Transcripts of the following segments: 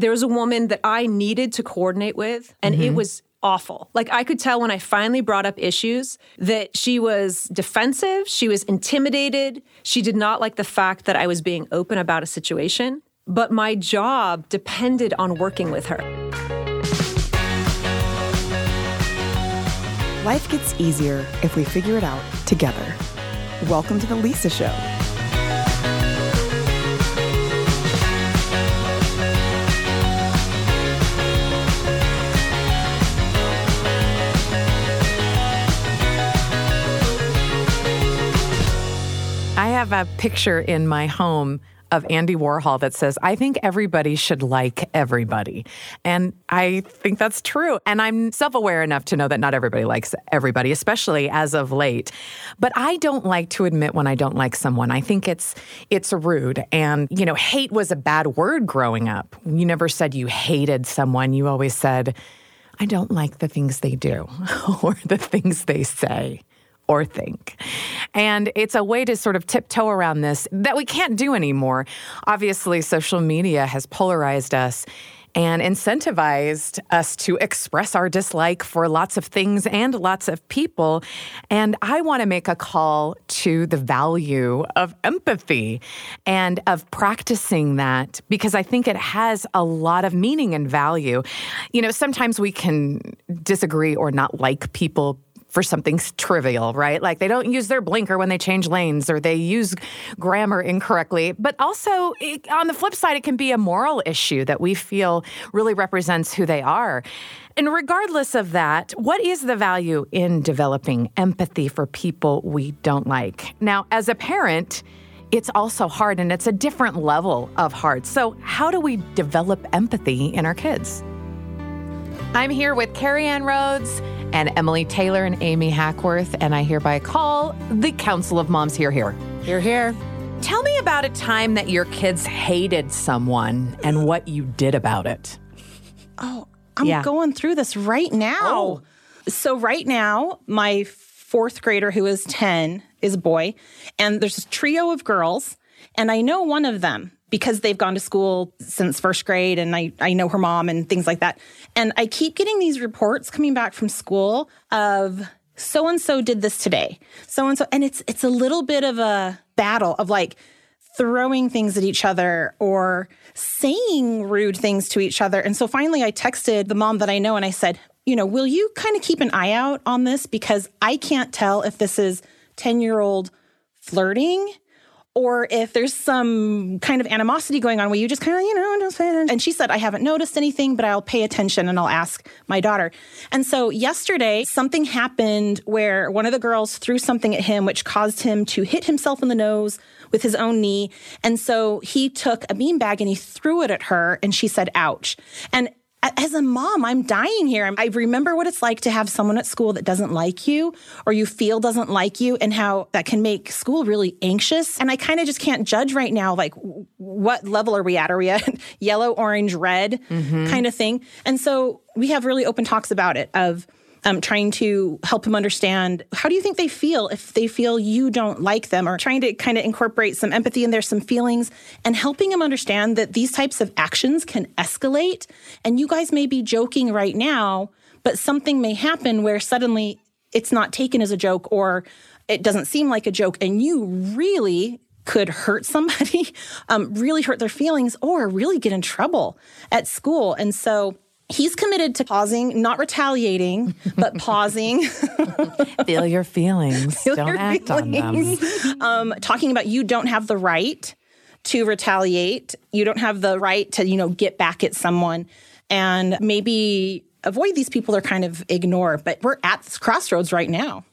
there was a woman that I needed to coordinate with, and mm-hmm. it was awful. Like I could tell when I finally brought up issues that she was defensive, she was intimidated, she did not like the fact that I was being open about a situation, but my job depended on working with her. Life gets easier if we figure it out together. Welcome to the Lisa Show. Have a picture in my home of Andy Warhol that says, I think everybody should like everybody. And I think that's true. And I'm self aware enough to know that not everybody likes everybody, especially as of late. But I don't like to admit when I don't like someone. I think it's it's rude. And, you know, hate was a bad word growing up. You never said you hated someone. You always said, I don't like the things they do or the things they say or think. And it's a way to sort of tiptoe around this that we can't do anymore. Obviously, social media has polarized us and incentivized us to express our dislike for lots of things and lots of people. And I want to make a call to the value of empathy and of practicing that because I think it has a lot of meaning and value. You know, sometimes we can disagree or not like people for something trivial, right? Like they don't use their blinker when they change lanes or they use grammar incorrectly. But also, it, on the flip side, it can be a moral issue that we feel really represents who they are. And regardless of that, what is the value in developing empathy for people we don't like? Now, as a parent, it's also hard and it's a different level of hard. So, how do we develop empathy in our kids? I'm here with Carrie Ann Rhodes and Emily Taylor and Amy Hackworth, and I hereby call the Council of Moms here, here. Here, here. Tell me about a time that your kids hated someone and what you did about it. Oh, I'm yeah. going through this right now. Oh. So, right now, my fourth grader, who is 10, is a boy, and there's a trio of girls, and I know one of them because they've gone to school since first grade and I, I know her mom and things like that. And I keep getting these reports coming back from school of so and so did this today. So and so and it's it's a little bit of a battle of like throwing things at each other or saying rude things to each other. And so finally I texted the mom that I know and I said, you know, will you kind of keep an eye out on this because I can't tell if this is 10-year-old flirting or if there's some kind of animosity going on where you just kind of, you know, just and she said, I haven't noticed anything, but I'll pay attention and I'll ask my daughter. And so yesterday, something happened where one of the girls threw something at him, which caused him to hit himself in the nose with his own knee. And so he took a beanbag and he threw it at her and she said, ouch. And as a mom, I'm dying here. I remember what it's like to have someone at school that doesn't like you or you feel doesn't like you and how that can make school really anxious. And I kind of just can't judge right now, like, what level are we at? Are we at yellow, orange, red mm-hmm. kind of thing? And so we have really open talks about it of, um, trying to help him understand how do you think they feel if they feel you don't like them, or trying to kind of incorporate some empathy in there, some feelings, and helping him understand that these types of actions can escalate. And you guys may be joking right now, but something may happen where suddenly it's not taken as a joke or it doesn't seem like a joke, and you really could hurt somebody, um, really hurt their feelings, or really get in trouble at school. And so he's committed to pausing, not retaliating, but pausing. Feel your feelings. Feel don't your act feelings. on them. Um, talking about you don't have the right to retaliate. You don't have the right to, you know, get back at someone and maybe avoid these people or kind of ignore. But we're at this crossroads right now.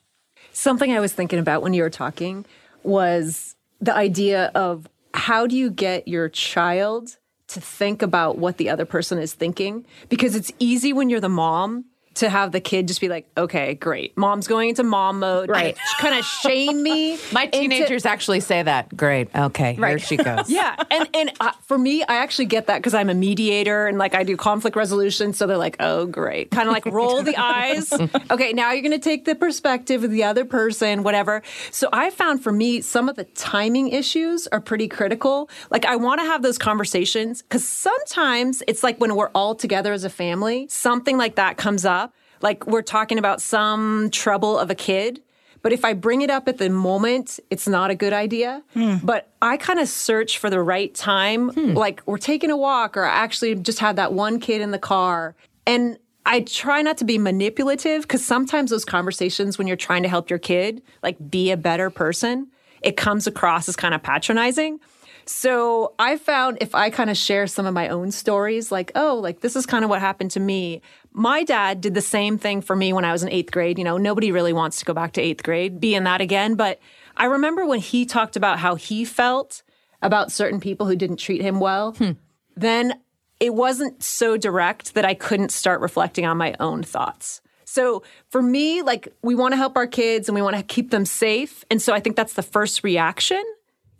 Something I was thinking about when you were talking was the idea of how do you get your child to think about what the other person is thinking because it's easy when you're the mom to have the kid just be like, okay, great. Mom's going into mom mode. Right. kind of shame me. My into- teenagers actually say that. Great. Okay. Here she goes. yeah. And and uh, for me, I actually get that because I'm a mediator and like I do conflict resolution. So they're like, oh, great. Kind of like roll the eyes. Okay, now you're going to take the perspective of the other person, whatever. So I found for me, some of the timing issues are pretty critical. Like I want to have those conversations because sometimes it's like when we're all together as a family, something like that comes up. Like we're talking about some trouble of a kid. But if I bring it up at the moment, it's not a good idea. Hmm. But I kind of search for the right time. Hmm. Like we're taking a walk, or I actually just have that one kid in the car. And I try not to be manipulative because sometimes those conversations, when you're trying to help your kid, like be a better person, it comes across as kind of patronizing. So I found if I kind of share some of my own stories, like, oh, like this is kind of what happened to me. My dad did the same thing for me when I was in eighth grade. You know, nobody really wants to go back to eighth grade, be in that again. But I remember when he talked about how he felt about certain people who didn't treat him well, hmm. then it wasn't so direct that I couldn't start reflecting on my own thoughts. So for me, like we want to help our kids and we want to keep them safe. And so I think that's the first reaction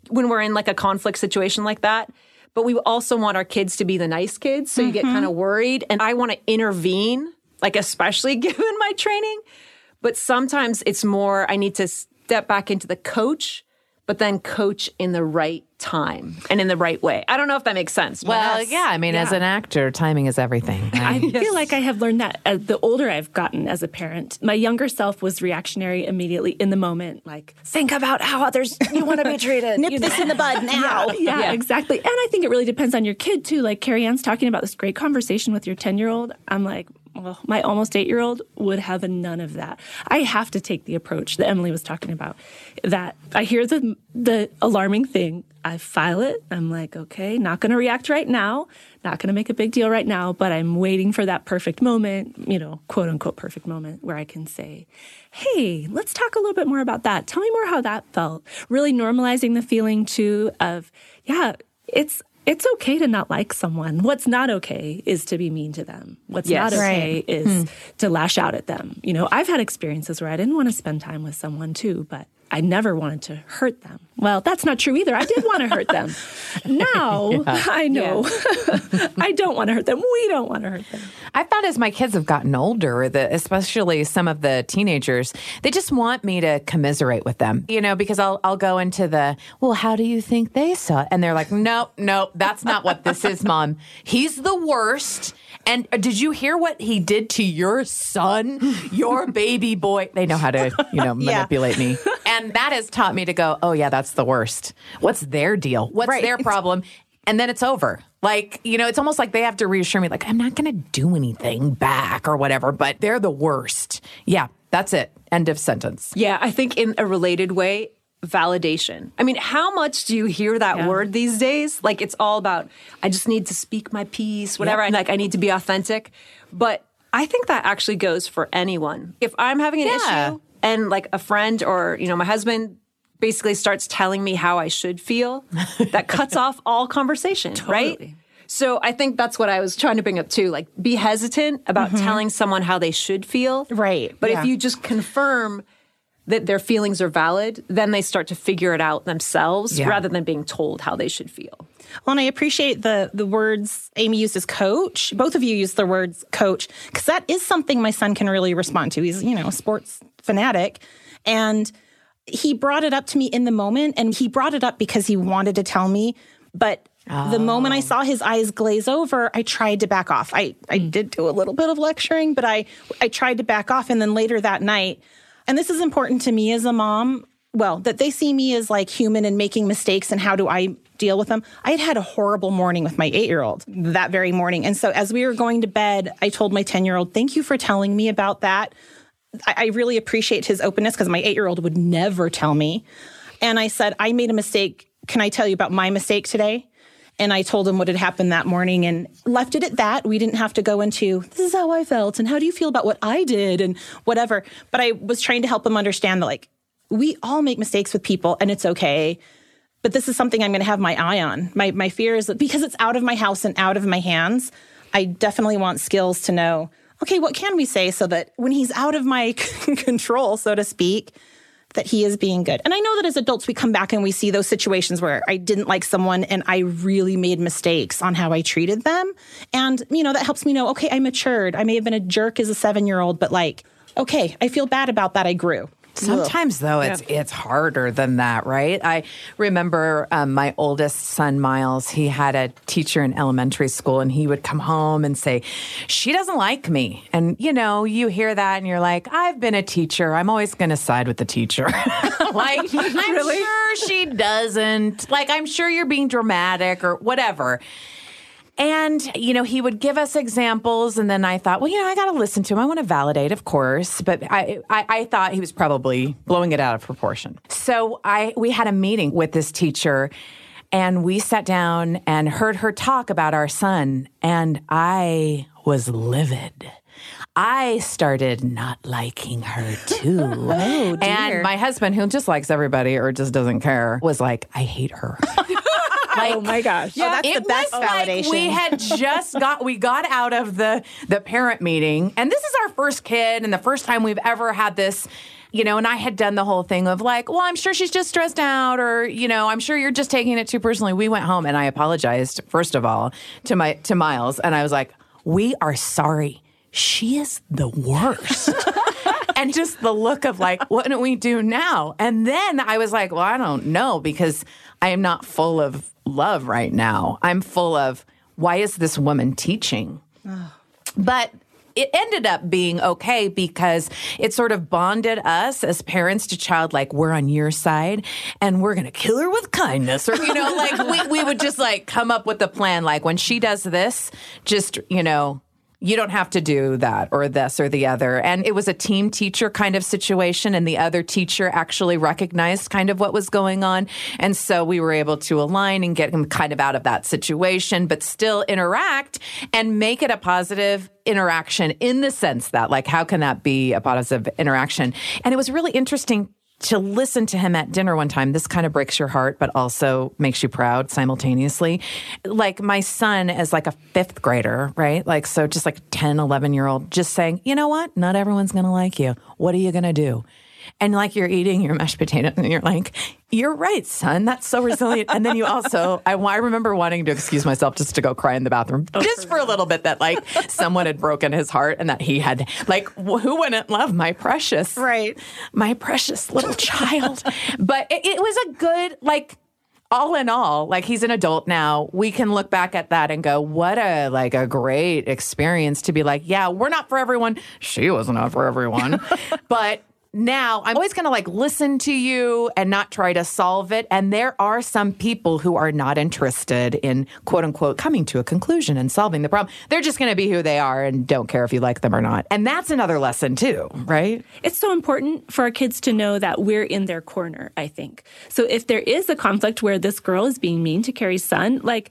when we're in like a conflict situation like that. But we also want our kids to be the nice kids. So you get kind of mm-hmm. worried. And I want to intervene, like, especially given my training. But sometimes it's more, I need to step back into the coach, but then coach in the right time and in the right way. I don't know if that makes sense. but Well, yeah. I mean, as an actor, timing is everything. I right? feel like I have learned that uh, the older I've gotten as a parent. My younger self was reactionary immediately in the moment, like think about how others you want to be treated. Nip you this in the bud now. Yeah, Yeah. exactly. And I think it really depends on your kid too. Like Carrie Ann's talking about this great conversation with your 10 year old. I'm like, well, my almost eight year old would have none of that. I have to take the approach that Emily was talking about. That I hear the the alarming thing, I file it. I'm like, okay, not going to react right now, not going to make a big deal right now, but I'm waiting for that perfect moment, you know, quote unquote perfect moment where I can say, hey, let's talk a little bit more about that. Tell me more how that felt. Really normalizing the feeling too of, yeah, it's it's okay to not like someone. What's not okay is to be mean to them. What's Yes. not okay is hmm. to lash out at them. You know, I've had experiences where I didn't want to spend time with someone too, but I never wanted to hurt them. Well, that's not true either. I did want to hurt them. Now I know I don't want to hurt them. We don't want to hurt them. I found as my kids have gotten older, that especially some of the teenagers, they just want me to commiserate with them. You know, because I'll I'll go into the well, how do you think they saw it? And they're like, nope, nope, that's not what this is, mom. He's the worst. And uh, did you hear what he did to your son, your baby boy? They know how to, you know, Yeah. manipulate me. And that has taught me to go, oh, yeah, that's the worst. What's their deal? What's Right. their problem? And then it's over. Like, you know, it's almost like they have to reassure me, like, I'm not going to do anything back or whatever, but they're the worst. Yeah, that's it. End of sentence. Yeah, I think in a related way, validation. I mean, how much do you hear that Yeah. word these days? Like it's all about I just need to speak my piece, whatever. I like I need to be authentic. But I think that actually goes for anyone. If I'm having an Yeah. issue and like a friend or, you know, my husband basically starts telling me how I should feel, that cuts off all conversation, right? So I think that's what I was trying to bring up too. Like be hesitant about mm-hmm. telling someone how they should feel. Right, But yeah. if you just confirm that their feelings are valid, then they start to figure it out themselves Yeah. rather than being told how they should feel. Well, and I appreciate the the words Amy uses coach. Both of you use the words coach because that is something my son can really respond to. He's you know a sports fanatic, and he brought it up to me in the moment, and he brought it up because he wanted to tell me, but. The moment I oh. saw his eyes glaze over, I tried to back off. I, I hmm. did do a little bit of lecturing, but I I tried to back off. And then later that night, and this is important to me as a mom, well, that they see me as like human and making mistakes and how do I deal with them. I had had a horrible morning with my eight year old that very morning. And so as we were going to bed, I told my 10 year old, thank you for telling me about that. I, I really appreciate his openness because my eight year old would never tell me. And I said, I made a mistake. Can I tell you about my mistake today? And I told him what had happened that morning and left it at that. We didn't have to go into this is how I felt and how do you feel about what I did and whatever. But I was trying to help him understand that like we all make mistakes with people and it's okay. But this is something I'm going to have my eye on. My my fear is that because it's out of my house and out of my hands, I definitely want skills to know okay, what can we say so that when he's out of my control, so to speak, that he is being good. And I know that as adults, we come back and we see those situations where I didn't like someone and I really made mistakes on how I treated them. And, you know, that helps me know, okay, I matured. I may have been a jerk as a seven year old, but like, okay, I feel bad about that. I grew. Sometimes, though, it's yeah. it's harder than that, right? I remember um, my oldest son, Miles. He had a teacher in elementary school, and he would come home and say, "She doesn't like me." And you know, you hear that, and you're like, "I've been a teacher. I'm always going to side with the teacher." like, I'm really? sure she doesn't. Like, I'm sure you're being dramatic or whatever. And, you know, he would give us examples. And then I thought, well, you know, I got to listen to him. I want to validate, of course. But I, I, I, thought he was probably blowing it out of proportion. So I, we had a meeting with this teacher and we sat down and heard her talk about our son. And I was livid. I started not liking her too. oh, and my husband, who just likes everybody or just doesn't care, was like, I hate her. Like, oh my gosh. Yeah, oh, that's the best validation. Like we had just got we got out of the the parent meeting and this is our first kid and the first time we've ever had this you know, and I had done the whole thing of like, well, I'm sure she's just stressed out, or you know, I'm sure you're just taking it too personally. We went home and I apologized first of all to my to Miles, and I was like, we are sorry. She is the worst. and just the look of like, what do we do now? And then I was like, well, I don't know because I am not full of love right now. I'm full of why is this woman teaching? But it ended up being okay because it sort of bonded us as parents to child, like, we're on your side and we're to kill her with kindness. Or, you know, like we, we would just like come up with a plan. Like when she does this, just, you know, you don't have to do that or this or the other. And it was a team teacher kind of situation, and the other teacher actually recognized kind of what was going on. And so we were able to align and get him kind of out of that situation, but still interact and make it a positive interaction in the sense that, like, how can that be a positive interaction? And it was really interesting to listen to him at dinner one time, this kind of breaks your heart, but also makes you proud simultaneously. Like my son as like a fifth grader, right? Like, so just like 10, 11 year old, just saying, you know what? Not everyone's going to like you. What are you going to do? And like you're eating your mashed potatoes and you're like, you're right, son. That's so resilient. and then you also, I, I remember wanting to excuse myself just to go cry in the bathroom, oh, just for, a little bit that like someone had broken his heart and that he had, like, who wouldn't love my precious, right? My precious little child. But it, it was a good, like, all in all, like he's an adult now, we can look back at that and go, what a like a great experience to be like, yeah, we're not for everyone. She was not for everyone. but now I'm always going to like listen to you and not try to solve it. And there are some people who are not interested in quote unquote coming to a conclusion and solving the problem. They're just going to be who they are and don't care if you like them or not. And that's another lesson too, right? It's so important for our kids to know that we're in their corner, I think. So if there is a conflict where this girl is being mean to Carrie's son, like,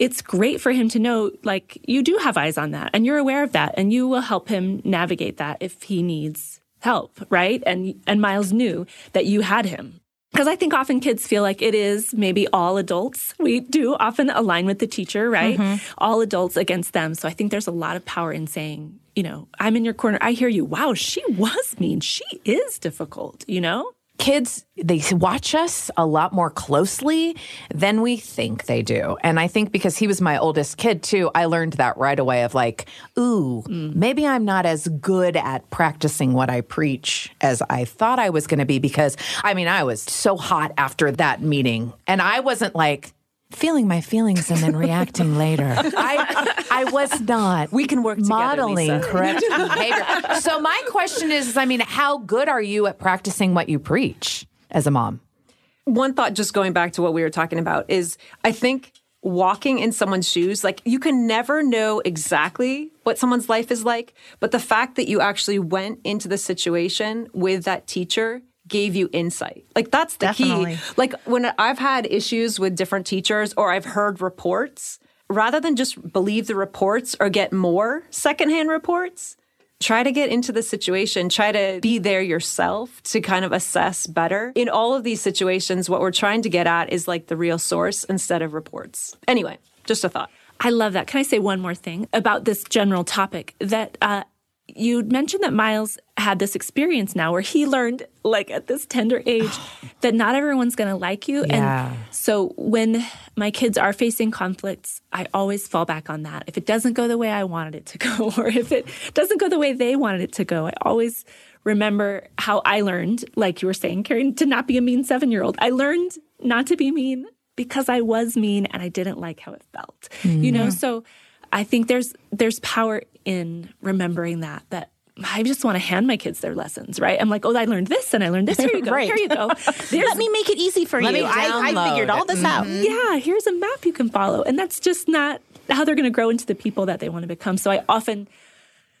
it's great for him to know like you do have eyes on that and you're aware of that and you will help him navigate that if he needs help, right? And and Miles knew that you had him. Because I think often kids feel like it is maybe all adults. We do often align with the teacher, right? Mm-hmm. All adults against them. So I think there's a lot of power in saying, you know, I'm in your corner. I hear you. Wow, she was mean. She is difficult, you know? Kids they watch us a lot more closely than we think they do and i think because he was my oldest kid too i learned that right away of like ooh mm. maybe i'm not as good at practicing what i preach as i thought i was going to be because i mean i was so hot after that meeting and i wasn't like feeling my feelings and then reacting later. I I was not. We can work modeling together, correct behavior. So my question is, I mean, how good are you at practicing what you preach as a mom? One thought, just going back to what we were talking about, is I think walking in someone's shoes, like you can never know exactly what someone's life is like, but the fact that you actually went into the situation with that teacher gave you insight. Like that's the Definitely. key. Like when I've had issues with different teachers or I've heard reports, rather than just believe the reports or get more secondhand reports, try to get into the situation, try to be there yourself to kind of assess better. In all of these situations, what we're trying to get at is like the real source instead of reports. Anyway, just a thought. I love that. Can I say one more thing about this general topic that uh, you mentioned that Miles had this experience now where he learned, like at this tender age, that not everyone's going to like you. Yeah. And so when my kids are facing conflicts, I always fall back on that. If it doesn't go the way I wanted it to go, or if it doesn't go the way they wanted it to go, I always remember how I learned, like you were saying, Carrie Ann, to not be a mean seven year old. I learned not to be mean because I was mean and I didn't like how it felt. Mm. You know, so I think there's there's power in remembering that that I just want to hand my kids their lessons, right? I'm like, oh, I learned this and I learned this. Here you go. right. Here you go. Let me make it easy for Let you. I, I, figured all this mm-hmm. out. Yeah, here's a map you can follow. And that's just not how they're going to grow into the people that they want to become. So I often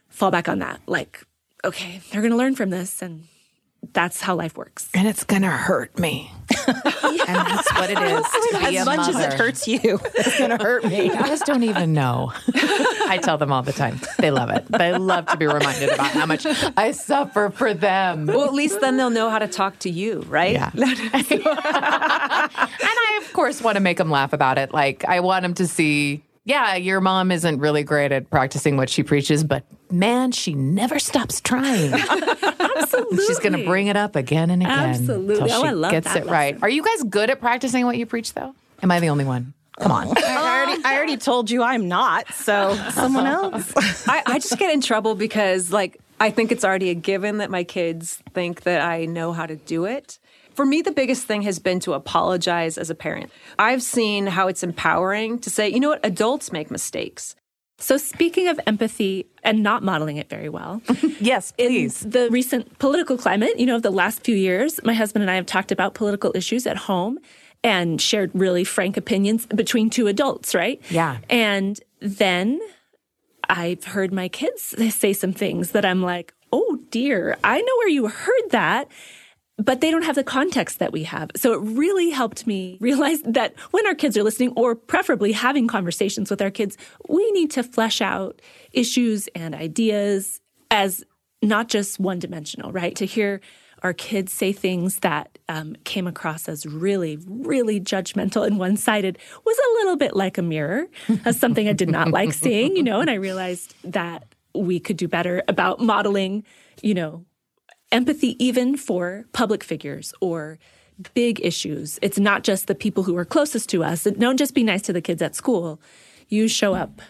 fall back on that. Like, okay, they're going to learn from this and that's how life works. And it's going to hurt me. and that's what it is to be as a much mother. as it hurts you, it's going to hurt me. I just don't even know. I tell them all the time. They love it. They love to be reminded about how much I suffer for them. Well, at least then they'll know how to talk to you, right? Yeah. and I, of course, want to make them laugh about it. Like, I want them to see yeah, your mom isn't really great at practicing what she preaches, but man, she never stops trying. Absolutely. She's going to bring it up again and again. Absolutely. Until oh, she I love gets that it lesson. right. Are you guys good at practicing what you preach, though? Am I the only one? Come on. I already, I already told you I'm not, so someone else. I, I just get in trouble because, like, I think it's already a given that my kids think that I know how to do it. For me, the biggest thing has been to apologize as a parent. I've seen how it's empowering to say, you know what, adults make mistakes. So, speaking of empathy and not modeling it very well, yes, please. The recent political climate, you know, of the last few years, my husband and I have talked about political issues at home and shared really frank opinions between two adults, right? Yeah. And then I've heard my kids say some things that I'm like, oh dear, I know where you heard that but they don't have the context that we have. So it really helped me realize that when our kids are listening, or preferably having conversations with our kids, we need to flesh out issues and ideas as not just one dimensional, right? To hear our kids say things that um, came across as really, really judgmental and one sided was a little bit like a mirror, as something I did not like seeing, you know, and I realized that we could do better about modeling, you know, empathy even for public figures or big issues. It's not just the people who are closest to us. Don't just be nice to the kids at school. You show up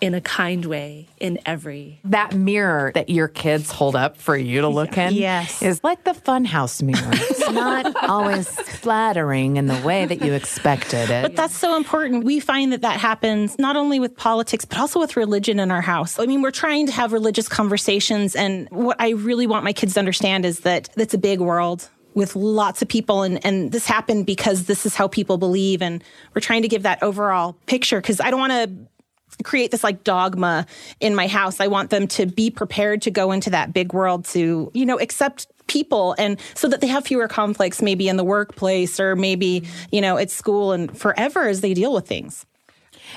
in a kind way in every that mirror that your kids hold up for you to look in yes. is like the funhouse mirror. It's not always flattering in the way that you expected it. But that's so important. We find that that happens not only with politics but also with religion in our house. I mean we're trying to have religious conversations and what i really want my kids to understand is that it's a big world with lots of people and, and this happened because this is how people believe and we're trying to give that overall picture because i don't want to create this like dogma in my house. I want them to be prepared to go into that big world to, you know, accept people and so that they have fewer conflicts maybe in the workplace or maybe, you know, at school and forever as they deal with things.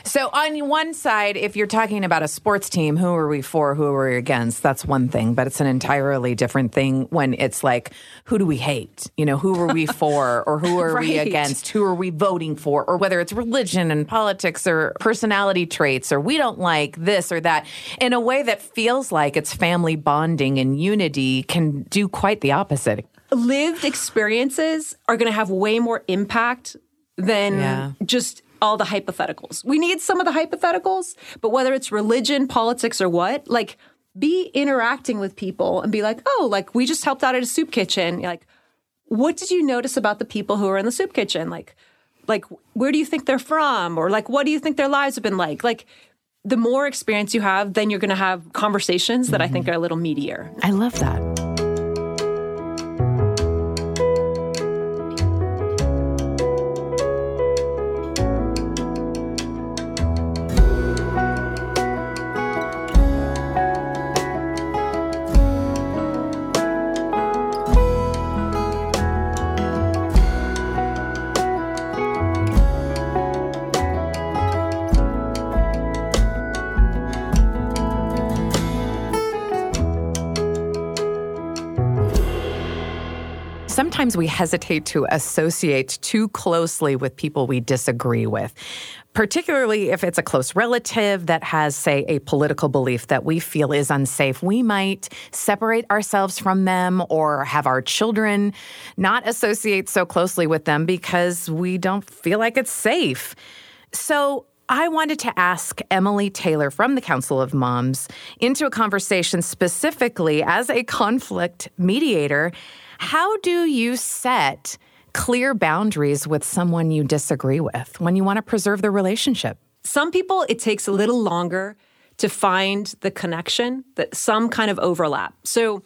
So on one side, if you're talking about a sports team, who are we for, who are we against? That's one thing, but it's an entirely different thing when it's like, who do we hate? You know, who are we for, or who are right. we against? Who are we voting for? Or whether it's religion and politics or personality traits, or we don't like this or that, in a way that feels like it's family bonding and unity, can do quite the opposite. Lived experiences are going to have way more impact than yeah. just all the hypotheticals. We need some of the hypotheticals, but whether it's religion, politics, or what, like be interacting with people and be like, oh, like we just helped out at a soup kitchen. You're like, what did you notice about the people who are in the soup kitchen? Like, like where do you think they're from? Or like what do you think their lives have been like? Like the more experience you have, then you're gonna have conversations that mm-hmm. I think are a little meatier. I love that. Sometimes we hesitate to associate too closely with people we disagree with, particularly if it's a close relative that has, say, a political belief that we feel is unsafe. We might separate ourselves from them or have our children not associate so closely with them because we don't feel like it's safe. So, I wanted to ask Emily Taylor from the Council of Moms into a conversation specifically as a conflict mediator how do you set clear boundaries with someone you disagree with when you want to preserve the relationship? Some people, it takes a little longer to find the connection, that some kind of overlap. So,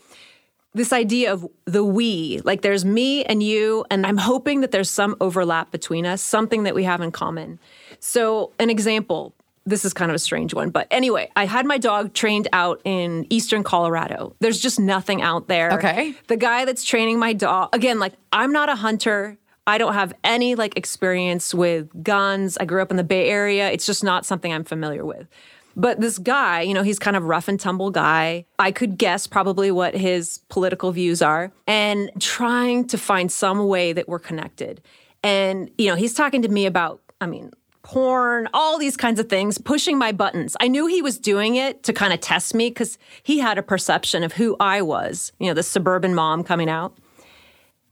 this idea of the we, like there's me and you, and I'm hoping that there's some overlap between us, something that we have in common. So, an example this is kind of a strange one. But anyway, I had my dog trained out in eastern Colorado. There's just nothing out there. Okay. The guy that's training my dog, again, like I'm not a hunter. I don't have any like experience with guns. I grew up in the Bay Area. It's just not something I'm familiar with. But this guy, you know, he's kind of rough and tumble guy. I could guess probably what his political views are and trying to find some way that we're connected. And, you know, he's talking to me about, I mean, porn, all these kinds of things, pushing my buttons. I knew he was doing it to kind of test me because he had a perception of who I was, you know, the suburban mom coming out.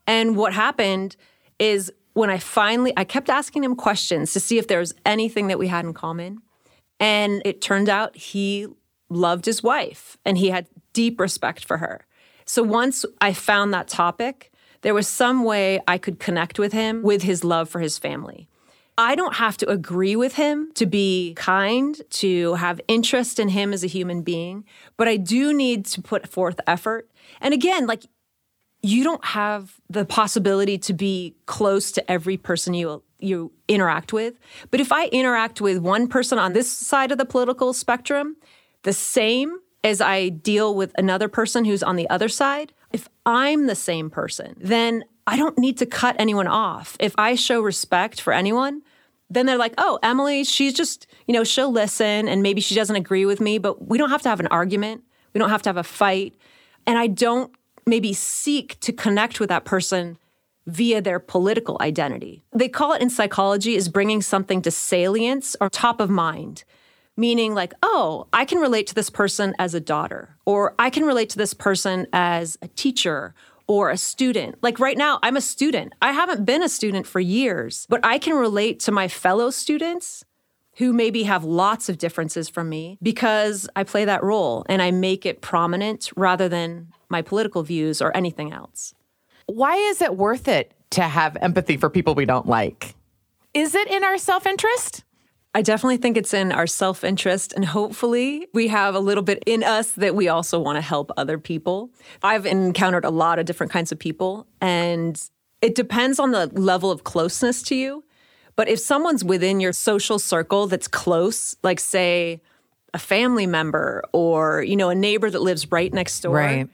And what happened is when I finally, I kept asking him questions to see if there was anything that we had in common. And it turned out he loved his wife and he had deep respect for her. So once I found that topic, there was some way I could connect with him with his love for his family. I don't have to agree with him to be kind, to have interest in him as a human being, but I do need to put forth effort. And again, like you don't have the possibility to be close to every person you you interact with. But if I interact with one person on this side of the political spectrum, the same as I deal with another person who's on the other side, if I'm the same person, then I don't need to cut anyone off. If I show respect for anyone, then they're like, oh, Emily, she's just, you know, she'll listen and maybe she doesn't agree with me, but we don't have to have an argument. We don't have to have a fight. And I don't maybe seek to connect with that person via their political identity. They call it in psychology is bringing something to salience or top of mind, meaning like, oh, I can relate to this person as a daughter, or I can relate to this person as a teacher or a student. Like right now, I'm a student. I haven't been a student for years, but I can relate to my fellow students who maybe have lots of differences from me because I play that role and I make it prominent rather than my political views or anything else. Why is it worth it to have empathy for people we don't like? Is it in our self interest? I definitely think it's in our self interest, and hopefully, we have a little bit in us that we also want to help other people. I've encountered a lot of different kinds of people, and it depends on the level of closeness to you. But if someone's within your social circle that's close, like say a family member or you know a neighbor that lives right next door, right.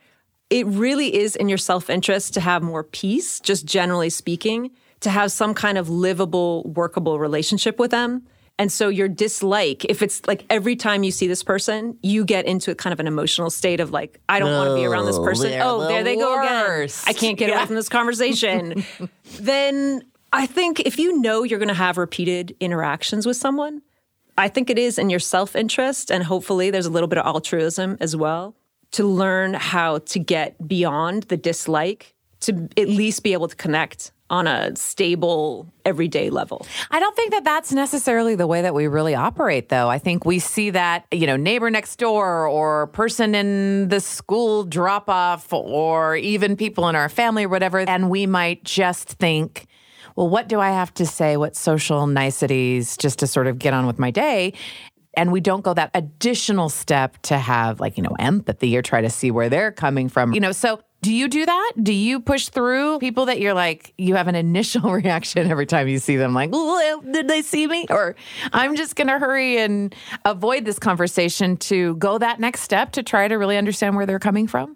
it really is in your self interest to have more peace, just generally speaking, to have some kind of livable, workable relationship with them and so your dislike, if it's like every time you see this person, you get into a kind of an emotional state of like, I don't no, want to be around this person. Oh, the there they worst. go again. I can't get yeah. away from this conversation. then I think if you know you're going to have repeated interactions with someone, I think it is in your self interest. And hopefully there's a little bit of altruism as well to learn how to get beyond the dislike to at least be able to connect on a stable everyday level. I don't think that that's necessarily the way that we really operate though. I think we see that, you know, neighbor next door or person in the school drop off or even people in our family or whatever and we might just think well, what do I have to say? What social niceties just to sort of get on with my day? and we don't go that additional step to have like you know empathy or try to see where they're coming from you know so do you do that? Do you push through people that you're like, you have an initial reaction every time you see them, like, did they see me? Or I'm just going to hurry and avoid this conversation to go that next step to try to really understand where they're coming from?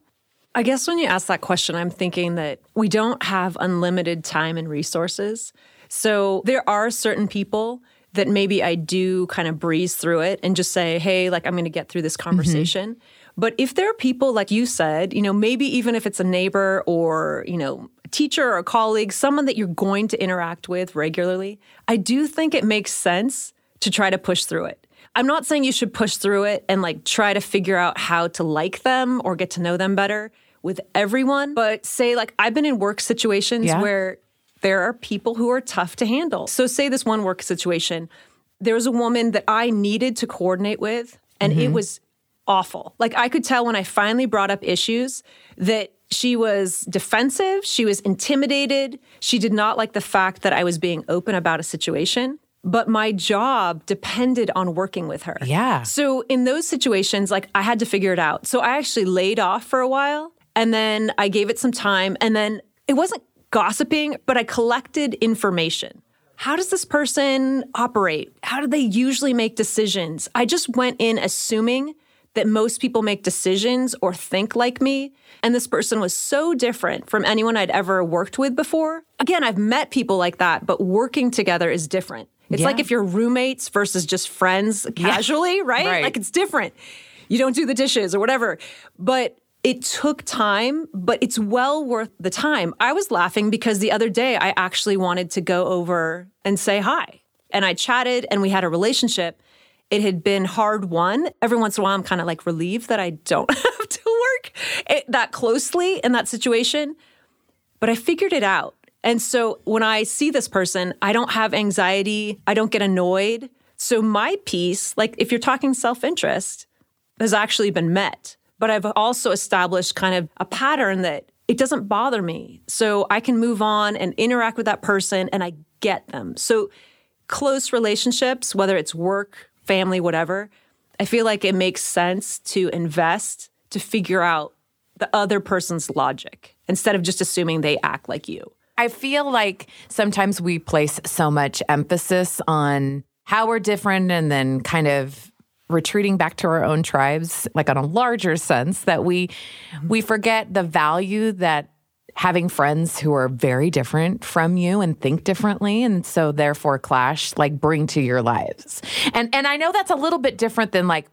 I guess when you ask that question, I'm thinking that we don't have unlimited time and resources. So there are certain people that maybe I do kind of breeze through it and just say, hey, like, I'm going to get through this mm-hmm. conversation. Mm-hmm. But if there are people, like you said, you know, maybe even if it's a neighbor or, you know, a teacher or a colleague, someone that you're going to interact with regularly, I do think it makes sense to try to push through it. I'm not saying you should push through it and like try to figure out how to like them or get to know them better with everyone, but say like I've been in work situations yeah. where there are people who are tough to handle. So say this one work situation, there was a woman that I needed to coordinate with and mm-hmm. it was awful. Like I could tell when I finally brought up issues that she was defensive, she was intimidated, she did not like the fact that I was being open about a situation. But my job depended on working with her. Yeah. So in those situations, like I had to figure it out. So I actually laid off for a while and then I gave it some time. And then it wasn't gossiping, but I collected information. How does this person operate? How do they usually make decisions? I just went in assuming that most people make decisions or think like me. And this person was so different from anyone I'd ever worked with before. Again, I've met people like that, but working together is different. It's yeah. like if you're roommates versus just friends casually, yeah. right? right? Like it's different. You don't do the dishes or whatever. But it took time, but it's well worth the time. I was laughing because the other day I actually wanted to go over and say hi. And I chatted and we had a relationship. It had been hard won. Every once in a while, I'm kind of like relieved that I don't have to work it, that closely in that situation. But I figured it out. And so when I see this person, I don't have anxiety, I don't get annoyed. So my peace, like if you're talking self interest, has actually been met but I've also established kind of a pattern that it doesn't bother me. So I can move on and interact with that person and I get them. So close relationships, whether it's work, family, whatever, I feel like it makes sense to invest to figure out the other person's logic instead of just assuming they act like you. I feel like sometimes we place so much emphasis on how we're different and then kind of retreating back to our own tribes like on a larger sense that we we forget the value that having friends who are very different from you and think differently and so therefore clash like bring to your lives. And and I know that's a little bit different than like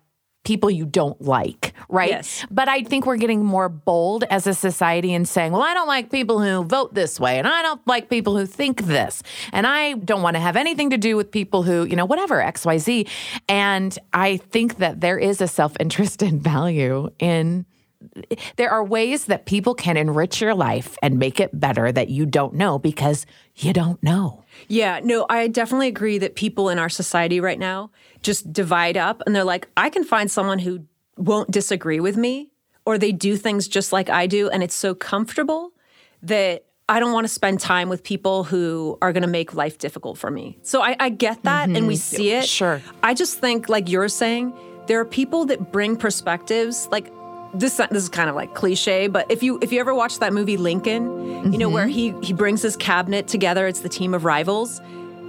people you don't like, right? Yes. But I think we're getting more bold as a society in saying, well, I don't like people who vote this way, and I don't like people who think this, and I don't want to have anything to do with people who, you know, whatever, XYZ. And I think that there is a self interested value in there are ways that people can enrich your life and make it better that you don't know because you don't know. Yeah, no, I definitely agree that people in our society right now just divide up and they're like, I can find someone who won't disagree with me or they do things just like I do. And it's so comfortable that I don't want to spend time with people who are going to make life difficult for me. So I, I get that mm-hmm. and we mm-hmm. see it. Sure. I just think, like you're saying, there are people that bring perspectives. Like this this is kind of like cliche, but if you if you ever watch that movie Lincoln, mm-hmm. you know where mm-hmm. he he brings his cabinet together, it's the team of rivals.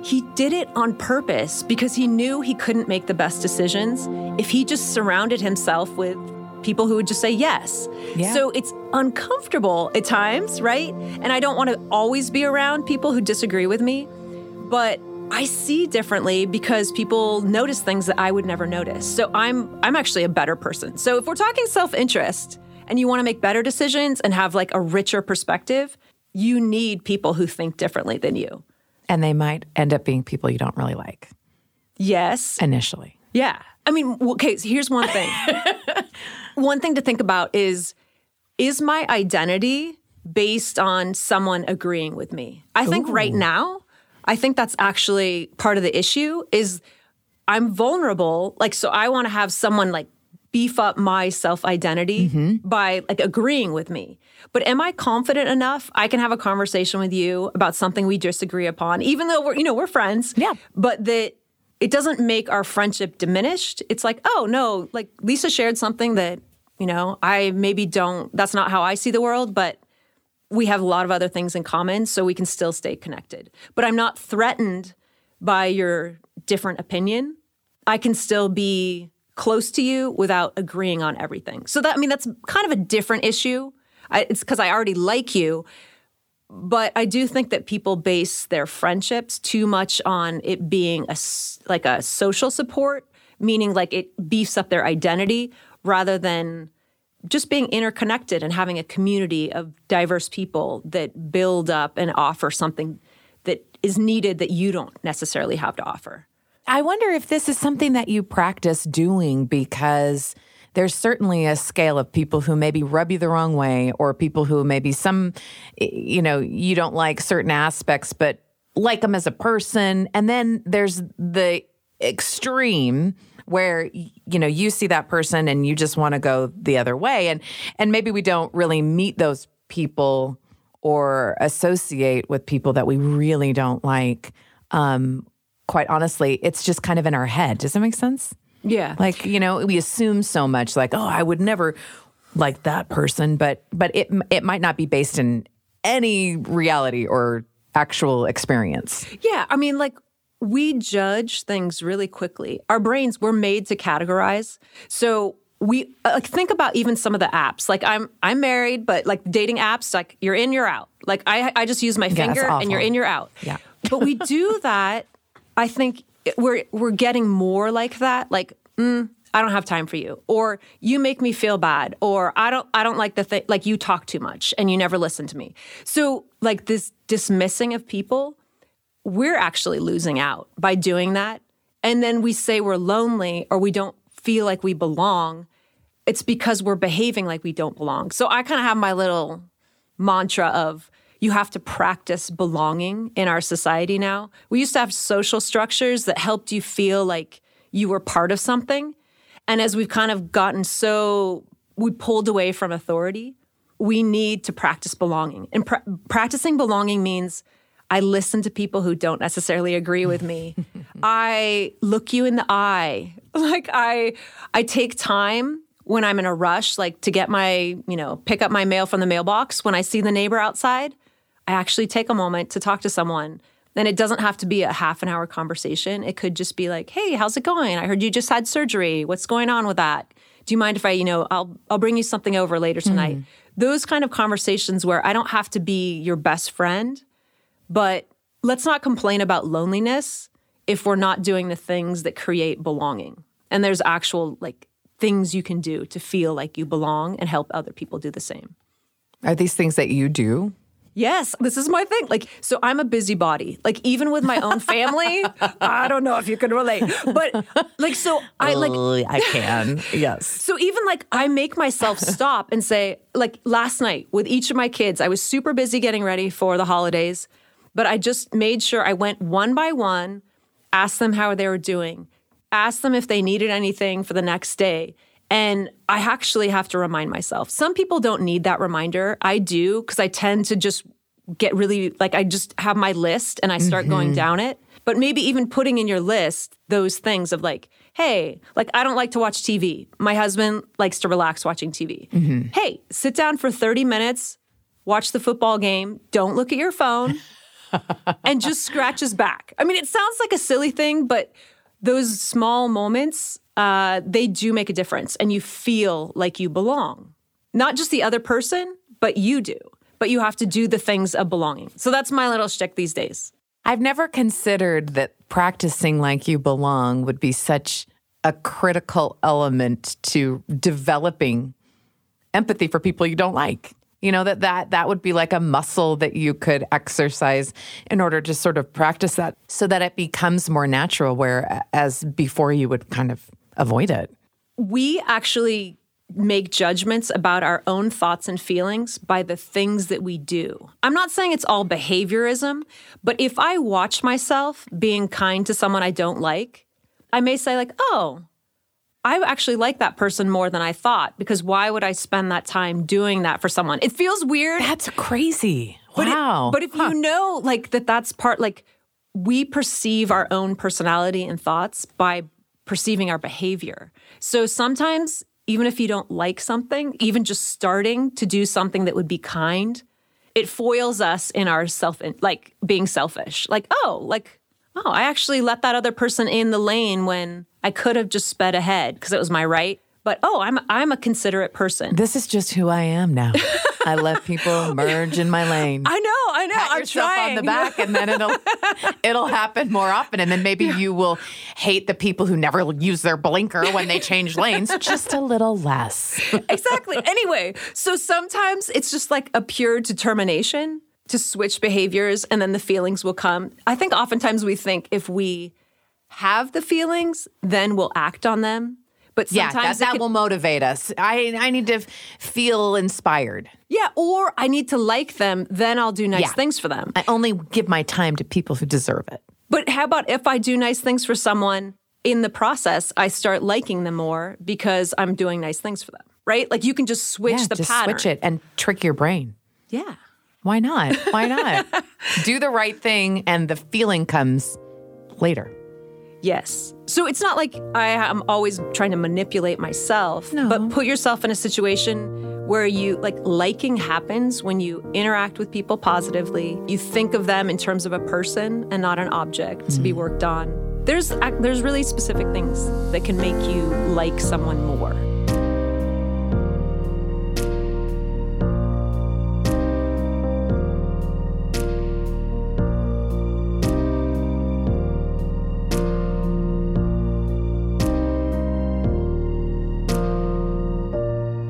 He did it on purpose because he knew he couldn't make the best decisions if he just surrounded himself with people who would just say yes. Yeah. So it's uncomfortable at times, right? And I don't want to always be around people who disagree with me, but I see differently because people notice things that I would never notice. So I'm I'm actually a better person. So if we're talking self-interest and you want to make better decisions and have like a richer perspective, you need people who think differently than you. And they might end up being people you don't really like. Yes. Initially. Yeah. I mean, okay, so here's one thing. one thing to think about is is my identity based on someone agreeing with me? I think right now I think that's actually part of the issue is I'm vulnerable. Like, so I want to have someone like beef up my self identity mm-hmm. by like agreeing with me. But am I confident enough? I can have a conversation with you about something we disagree upon, even though we're, you know, we're friends. Yeah. But that it doesn't make our friendship diminished. It's like, oh no, like Lisa shared something that, you know, I maybe don't, that's not how I see the world, but we have a lot of other things in common, so we can still stay connected. But I'm not threatened by your different opinion. I can still be close to you without agreeing on everything. So that I mean that's kind of a different issue. I, it's because I already like you, but I do think that people base their friendships too much on it being a like a social support, meaning like it beefs up their identity rather than just being interconnected and having a community of diverse people that build up and offer something that is needed that you don't necessarily have to offer. I wonder if this is something that you practice doing because there's certainly a scale of people who maybe rub you the wrong way or people who maybe some you know you don't like certain aspects but like them as a person and then there's the extreme where you know you see that person and you just want to go the other way. And and maybe we don't really meet those people or associate with people that we really don't like. Um quite honestly it's just kind of in our head. Does that make sense? Yeah. Like you know we assume so much like oh i would never like that person but but it it might not be based in any reality or actual experience. Yeah i mean like we judge things really quickly. Our brains were made to categorize. So we uh, like think about even some of the apps. Like I'm I'm married, but like dating apps, like you're in, you're out. Like I I just use my finger yeah, and you're in, you're out. Yeah. but we do that. I think we're we're getting more like that. Like mm, I don't have time for you, or you make me feel bad, or I don't I don't like the thing. Like you talk too much and you never listen to me. So like this dismissing of people we're actually losing out by doing that. And then we say we're lonely or we don't feel like we belong. It's because we're behaving like we don't belong. So I kind of have my little mantra of you have to practice belonging in our society now. We used to have social structures that helped you feel like you were part of something. And as we've kind of gotten so, we pulled away from authority, we need to practice belonging. And pra- practicing belonging means I listen to people who don't necessarily agree with me. I look you in the eye. Like I I take time when I'm in a rush like to get my, you know, pick up my mail from the mailbox when I see the neighbor outside. I actually take a moment to talk to someone. And it doesn't have to be a half an hour conversation. It could just be like, "Hey, how's it going? I heard you just had surgery. What's going on with that? Do you mind if I, you know, I'll I'll bring you something over later tonight." Mm. Those kind of conversations where I don't have to be your best friend, but let's not complain about loneliness if we're not doing the things that create belonging. And there's actual like things you can do to feel like you belong and help other people do the same. Are these things that you do? Yes, this is my thing. Like, so I'm a busybody. Like, even with my own family, I don't know if you can relate, but like, so I like, oh, I can. Yes. So even like, I make myself stop and say, like, last night with each of my kids, I was super busy getting ready for the holidays. But I just made sure I went one by one, asked them how they were doing, asked them if they needed anything for the next day. And I actually have to remind myself. Some people don't need that reminder. I do because I tend to just get really like I just have my list and I start mm-hmm. going down it. But maybe even putting in your list those things of like, hey, like I don't like to watch TV. My husband likes to relax watching TV. Mm-hmm. Hey, sit down for 30 minutes, watch the football game, don't look at your phone. And just scratches back. I mean, it sounds like a silly thing, but those small moments, uh, they do make a difference, and you feel like you belong. Not just the other person, but you do. But you have to do the things of belonging. So that's my little shtick these days. I've never considered that practicing like you belong would be such a critical element to developing empathy for people you don't like you know that that that would be like a muscle that you could exercise in order to sort of practice that so that it becomes more natural where as before you would kind of avoid it we actually make judgments about our own thoughts and feelings by the things that we do. I'm not saying it's all behaviorism, but if I watch myself being kind to someone I don't like, I may say like, "Oh, I actually like that person more than I thought because why would I spend that time doing that for someone? It feels weird. That's crazy. Wow. But, it, but if huh. you know like that that's part like we perceive our own personality and thoughts by perceiving our behavior. So sometimes even if you don't like something, even just starting to do something that would be kind, it foils us in our self like being selfish. Like, oh, like oh, I actually let that other person in the lane when I could have just sped ahead because it was my right. But oh, I'm I'm a considerate person. This is just who I am now. I let people merge in my lane. I know, I know. Pat I'm yourself trying. on the back, and then it'll it'll happen more often, and then maybe you will hate the people who never use their blinker when they change lanes just a little less. exactly. Anyway, so sometimes it's just like a pure determination to switch behaviors and then the feelings will come. I think oftentimes we think if we have the feelings, then we'll act on them. But Yeah, sometimes that, that can- will motivate us. I I need to feel inspired. Yeah, or I need to like them, then I'll do nice Yeah. things for them. I only give my time to people who deserve it. But how about if I do nice things for someone in the process, I start liking them more because I'm doing nice things for them, right? Like you can just switch yeah, the just pattern. switch it and trick your brain. Yeah. Why not? Why not? Do the right thing, and the feeling comes later. Yes. So it's not like I am always trying to manipulate myself, No. but put yourself in a situation where you like liking happens when you interact with people positively. You think of them in terms of a person and not an object to be mm-hmm. worked on. There's there's really specific things that can make you like someone more.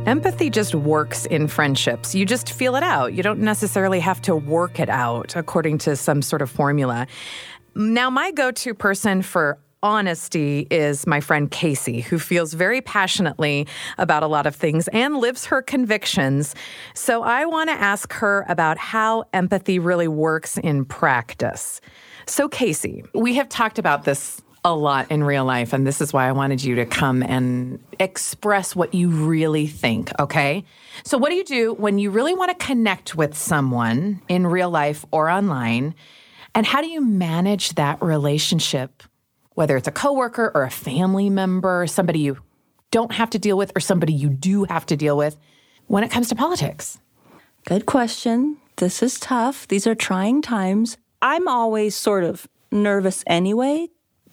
Empathy just works in friendships. You just feel it out. You don't necessarily have to work it out according to some sort of formula. Now, my go to person for honesty is my friend Casey, who feels very passionately about a lot of things and lives her convictions. So I want to ask her about how empathy really works in practice. So, Casey, we have talked about this a lot in real life, and this is why I wanted you to come and express what you really think, okay? So, what do you do when you really want to connect with someone in real life or online? And how do you manage that relationship, whether it's a coworker or a family member, somebody you don't have to deal with or somebody you do have to deal with when it comes to politics? Good question. This is tough. These are trying times. I'm always sort of nervous anyway,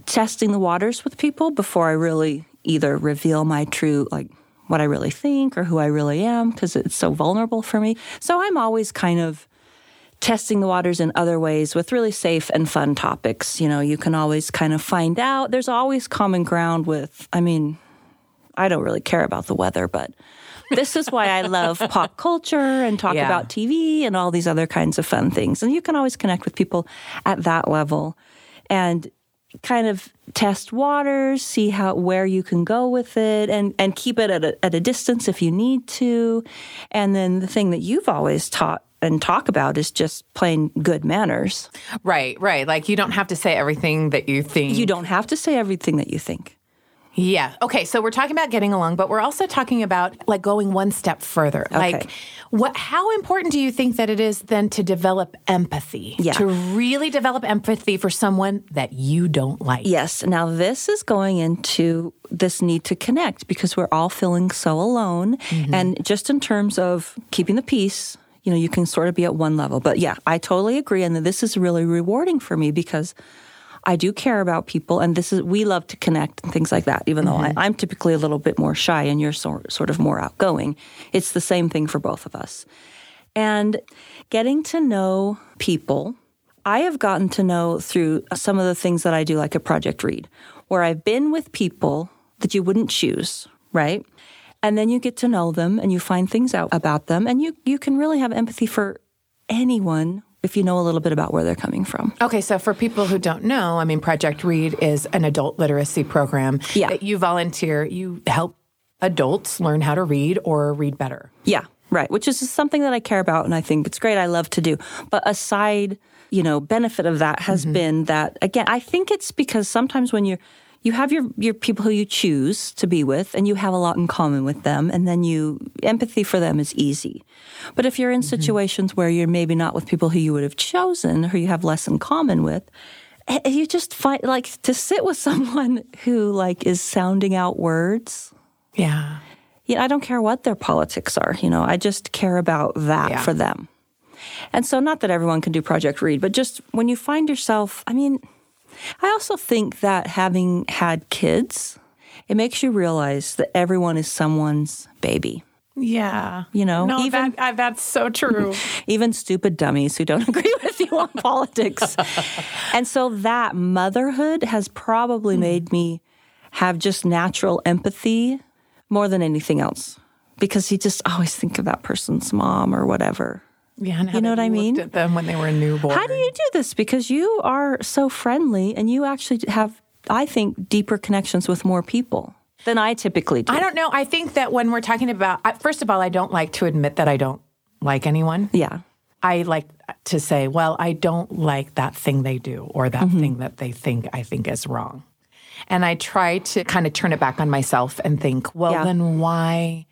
testing the waters with people before I really either reveal my true, like what I really think or who I really am, because it's so vulnerable for me. So I'm always kind of testing the waters in other ways with really safe and fun topics. You know, you can always kind of find out. There's always common ground with, I mean, I don't really care about the weather, but this is why I love pop culture and talk Yeah. about TV and all these other kinds of fun things. And you can always connect with people at that level and kind of test waters, see how where you can go with it and and keep it at a, at a distance if you need to. And then the thing that you've always taught and talk about is just plain good manners. Right, right. Like you don't have to say everything that you think. You don't have to say everything that you think. Yeah. Okay. So we're talking about getting along, but we're also talking about like going one step further. Like, what? How important do you think that it is then to develop empathy? Yeah. To really develop empathy for someone that you don't like. Yes. Now, this is going into this need to connect because we're all feeling so alone. Mm-hmm. And just in terms of keeping the peace, you know, you can sort of be at one level. But yeah, I totally agree. And this is really rewarding for me because I do care about people. And this is, we love to connect and things like that, even though I, mm-hmm. I'm typically a little bit more shy and you're sort, sort of more outgoing. It's the same thing for both of us. And getting to know people, I have gotten to know through some of the things that I do, like a Project Read, where I've been with people that you wouldn't choose, right? And then you get to know them and you find things out about them, and you, you can really have empathy for anyone if you know a little bit about where they're coming from. Okay, so for people who don't know, I mean, Project Read is an adult literacy program Yeah. that you volunteer. You help adults learn how to read or read better. Yeah, right. Which is something that I care about and I think it's great. I love to do. But aside, you know, benefit of that has mm-hmm. been that again, I think it's because sometimes when you're you have your your people who you choose to be with and you have a lot in common with them and then you empathy for them is easy. But if you're in situations where you're maybe not with people who you would have chosen who you have less in common with, eh, you just find like to sit with someone who like is sounding out words Yeah. yeah, I don't care what their politics are. You know, I just care about that Yeah. for them. And so, not that everyone can do Project Read, but just when you find yourself, I mean, I also think that having had kids, it makes you realize that everyone is someone's baby. Yeah. You know, no, even- that, that's so true. even stupid dummies who don't agree with you on politics. And so that motherhood has probably hmm. made me have just natural empathy more than anything else because you just always think of that person's mom or whatever. Yeah, and You know what I mean? At them when they were newborn. How do you do this? Because you are so friendly and you actually have, I think, deeper connections with more people than I typically do. I don't know. I think that when we're talking about, first of all, I don't like to admit that I don't like anyone. Yeah. I like to say, well, I don't like that thing they do or that Mm-hmm. thing that they think I think is wrong. And I try to kind of turn it back on myself and think, well, Yeah. then why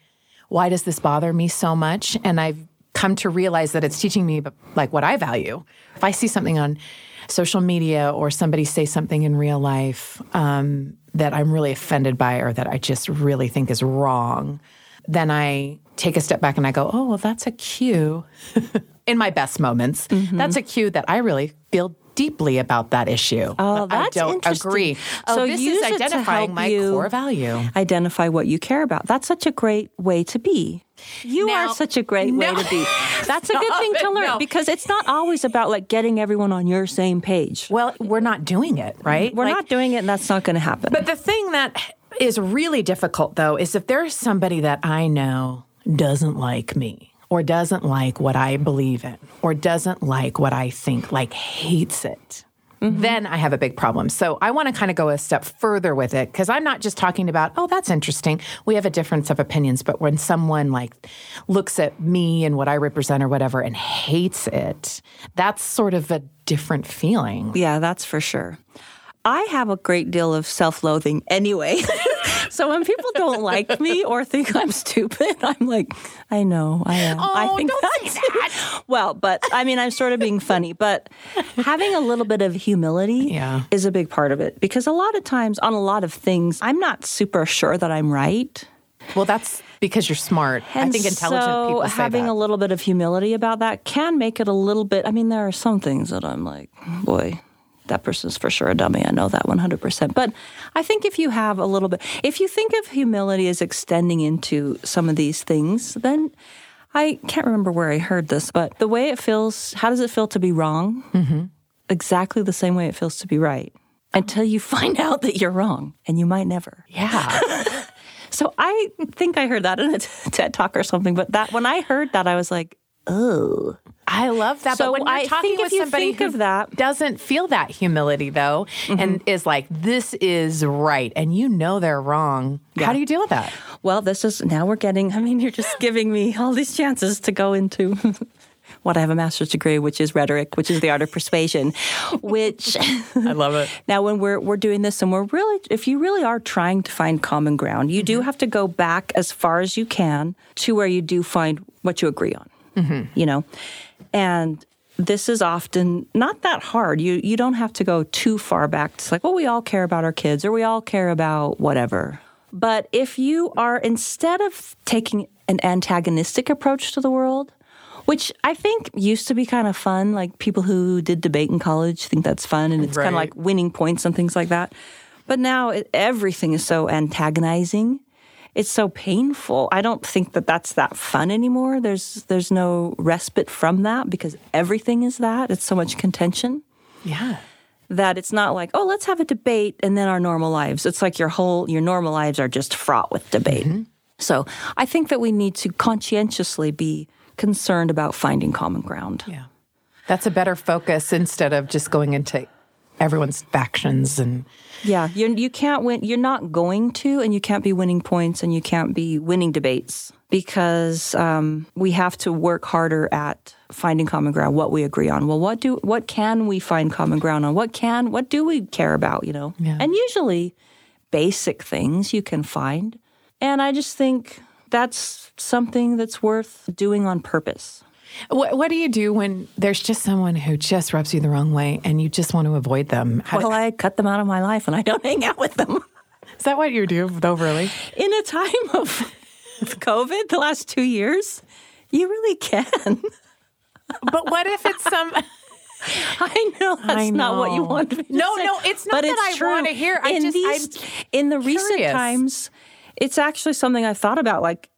why does this bother me so much? And I've come to realize that it's teaching me like what I value. If I see something on social media or somebody say something in real life um, that I'm really offended by or that I just really think is wrong, then I take a step back and I go, oh, well, that's a cue. in my best moments, Mm-hmm. that's a cue that I really feel deeply about that issue. Oh, but I that's don't interesting. agree. Oh, So this use is identifying my core value. Identify what you care about. That's such a great way to be. You Now- are such a great No. way to be. That's a good thing to learn no. because it's not always about like getting everyone on your same page. Well, we're not doing it, right? We're Like, not doing it and that's not going to happen. But the thing that is really difficult, though, is if there's somebody that I know doesn't like me or doesn't like what I believe in or doesn't like what I think, like hates it. Mm-hmm. Then I have a big problem. So I want to kind of go a step further with it because I'm not just talking about, oh, that's interesting. We have a difference of opinions. But when someone like looks at me and what I represent or whatever and hates it, that's sort of a different feeling. yeah, that's for sure. I have a great deal of self loathing anyway. so when people don't like me or think I'm stupid, I'm like, I know, I am. I Oh, think don't that. Well, but I mean, I'm sort of being funny, but having a little bit of humility Yeah. is a big part of it because a lot of times on a lot of things, I'm not super sure that I'm right. Well, that's because you're smart. I think intelligent so people say having that. a little bit of humility about that can make it a little bit. I mean, there are some things that I'm like, boy, that person's for sure a dummy. I know that 100%. But I think if you have a little bit, if you think of humility as extending into some of these things, then I can't remember where I heard this, but the way it feels, how does it feel to be wrong? Mm-hmm. Exactly the same way it feels to be right until you find out that you're wrong, and you might never. yeah. So I think I heard that in a TED talk or something. But that when I heard that, I was like, oh. I love that. So but when you're I talking with somebody who of that- Mm-hmm. doesn't feel that humility though, and is like, this is right, and you know they're wrong, how do you deal with that? Well, this is now we're getting. I mean, you're just giving me all these chances to go into what I have a master's degree, which is rhetoric, which is the art of persuasion. Which I love it. now, when we're we're doing this, and we're really, if you really are trying to find common ground, you do have to go back as far as you can to where you do find what you agree on. Mm-hmm. You know, and this is often not that hard. You you don't have to go too far back. It's like, well, we all care about our kids, or we all care about whatever. But if you are instead of taking an antagonistic approach to the world, which I think used to be kind of fun, like people who did debate in college think that's fun, and it's kind of like winning points and things like that. But now it, everything is so antagonizing. It's so painful. I don't think that that's that fun anymore. There's there's no respite from that because everything is that. It's so much contention Yeah. that it's not like, oh, let's have a debate and then our normal lives. It's like your whole your normal lives are just fraught with debate. Mm-hmm. So I think that we need to conscientiously be concerned about finding common ground. Yeah. That's a better focus instead of just going into everyone's factions and Yeah, you you can't win. You're not going to, and you can't be winning points, and you can't be winning debates because um, we have to work harder at finding common ground. What we agree on. Well, what do what can we find common ground on? What can what do we care about? You know, Yeah. and usually basic things you can find, and I just think that's something that's worth doing on purpose. What, what do you do when there's just someone who just rubs you the wrong way and you just want to avoid them? How Well, I cut them out of my life, and I don't hang out with them. is that what you do though really? in a time of COVID, the last two years, you really can. But what if it's some I know that's I not what you want me to No, say, no, it's not but that it's I true. wanna hear. I in just- these, I'm in the recent times, it's actually something I thought about. Like,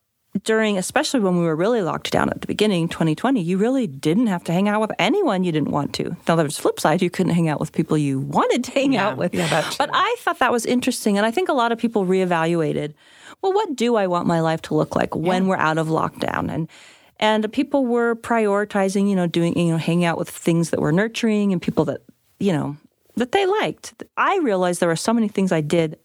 during, especially when we were really locked down at the beginning, 2020, you really didn't have to hang out with anyone you didn't want to. Now, there's flip side, you couldn't hang out with people you wanted to hang Yeah, out with. yeah, but I thought that was interesting. And I think a lot of people reevaluated well, what do I want my life to look like when we're out of lockdown? And and people were prioritizing, you know, doing, you know, hanging out with things that were nurturing and people that, you know, that they liked. I realized there were so many things I did,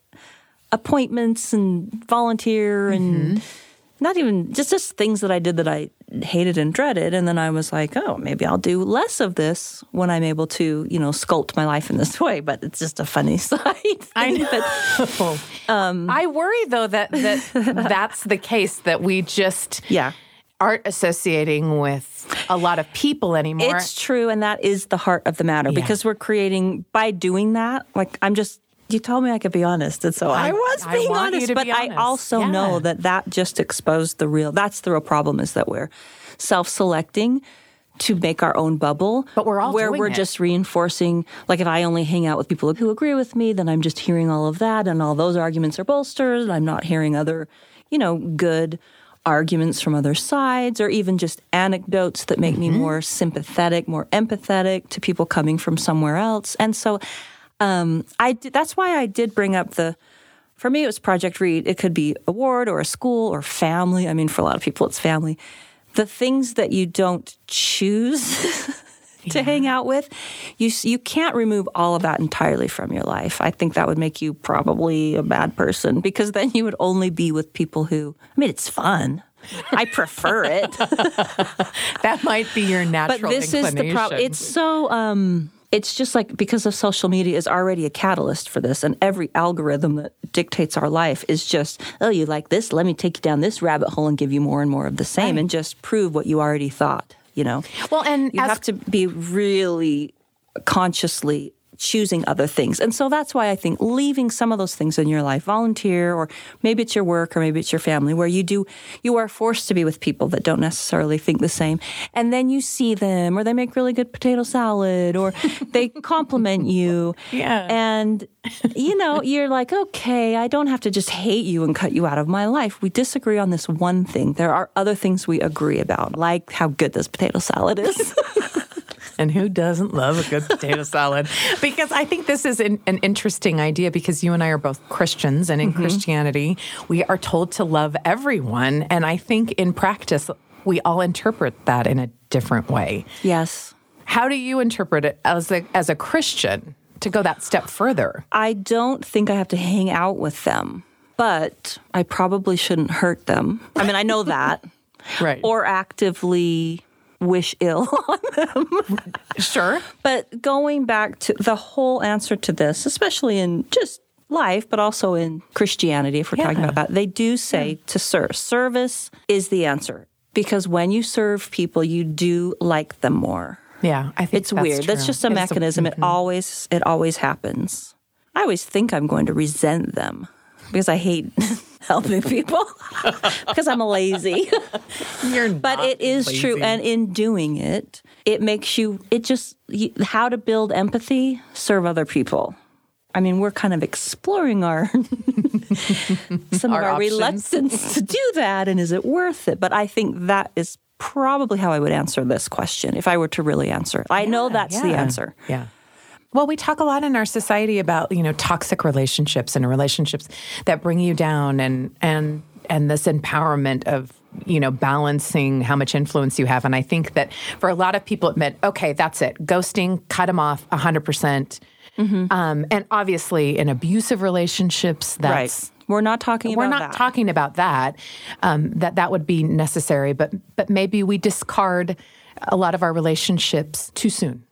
appointments and volunteer and mm-hmm. Not even just just things that I did that I hated and dreaded. And then I was like, oh, maybe I'll do less of this when I'm able to, you know, sculpt my life in this way. But it's just a funny side. I know. Um, I worry though that that that's the case that we just Yeah. aren't associating with a lot of people anymore. It's true, and that is the heart of the matter because we're creating by doing that. Like I'm just, you told me I could be honest, and so I, was I being honest. but be I also Yeah. know that that just exposed the real. That's the real problem is that we're self-selecting to make our own bubble. But we're all where we're it. just reinforcing. Like if I only hang out with people who agree with me, then I'm just hearing all of that, and all those arguments are bolstered. I'm not hearing other, you know, good arguments from other sides or even just anecdotes that make Mm-hmm. me more sympathetic, more empathetic to people coming from somewhere else. And so um, I did, that's why I did bring up the for me it was Project Read. It could be a ward or a school or family. I mean for a lot of people it's family. The things that you don't choose to hang out with, you you can't remove all of that entirely from your life. I think that would make you probably a bad person because then you would only be with people who I mean it's fun. I prefer it. that might be your natural but this is the problem. It's so um it's just like because of social media is already a catalyst for this and every algorithm that dictates our life is just oh you like this? Let me take you down this rabbit hole and give you more and more of the same and just prove what you already thought you know? Well, and you as- have to be really consciously choosing other things. And so that's why I think leaving some of those things in your life, volunteer or maybe it's your work or maybe it's your family where you do you are forced to be with people that don't necessarily think the same. And then you see them or they make really good potato salad or they compliment you. Yeah. And you know, you're like, "Okay, I don't have to just hate you and cut you out of my life. We disagree on this one thing. There are other things we agree about, like how good this potato salad is." And who doesn't love a good potato salad? Because I think this is an, an interesting idea because you and I are both Christians, and in mm-hmm. Christianity, we are told to love everyone. And I think in practice, we all interpret that in a different way. yes. How do you interpret it as a, as a Christian to go that step further? I don't think I have to hang out with them, but I probably shouldn't hurt them. I mean, I know that. Right. Or actively wish ill on them. sure. But going back to the whole answer to this, especially in just life, but also in Christianity, if we're talking about that, they do say to serve. Service is the answer because when you serve people, you do like them more. Yeah, I think It's that's weird. That's just a It's mechanism. It mm-hmm. always it always happens. I always think I'm going to resent them because I hate helping people because I'm lazy. You're but it is true and in doing it, it makes you it just you, how to build empathy, serve other people. I mean, we're kind of exploring our some Our of our options. reluctance to do that and is it worth it? But I think that is probably how I would answer this question if I were to really answer it. I know that's the answer. Yeah. Well, we talk a lot in our society about, you know, toxic relationships and relationships that bring you down and and and this empowerment of, you know, balancing how much influence you have. And I think that for a lot of people it meant, okay, that's it. Ghosting, cut them off 100%. percent Mm-hmm. Um, and obviously in abusive relationships, that's right. We're not talking we're about not that. talking about that. Um, that that would be necessary, but but maybe we discard a lot of our relationships too soon.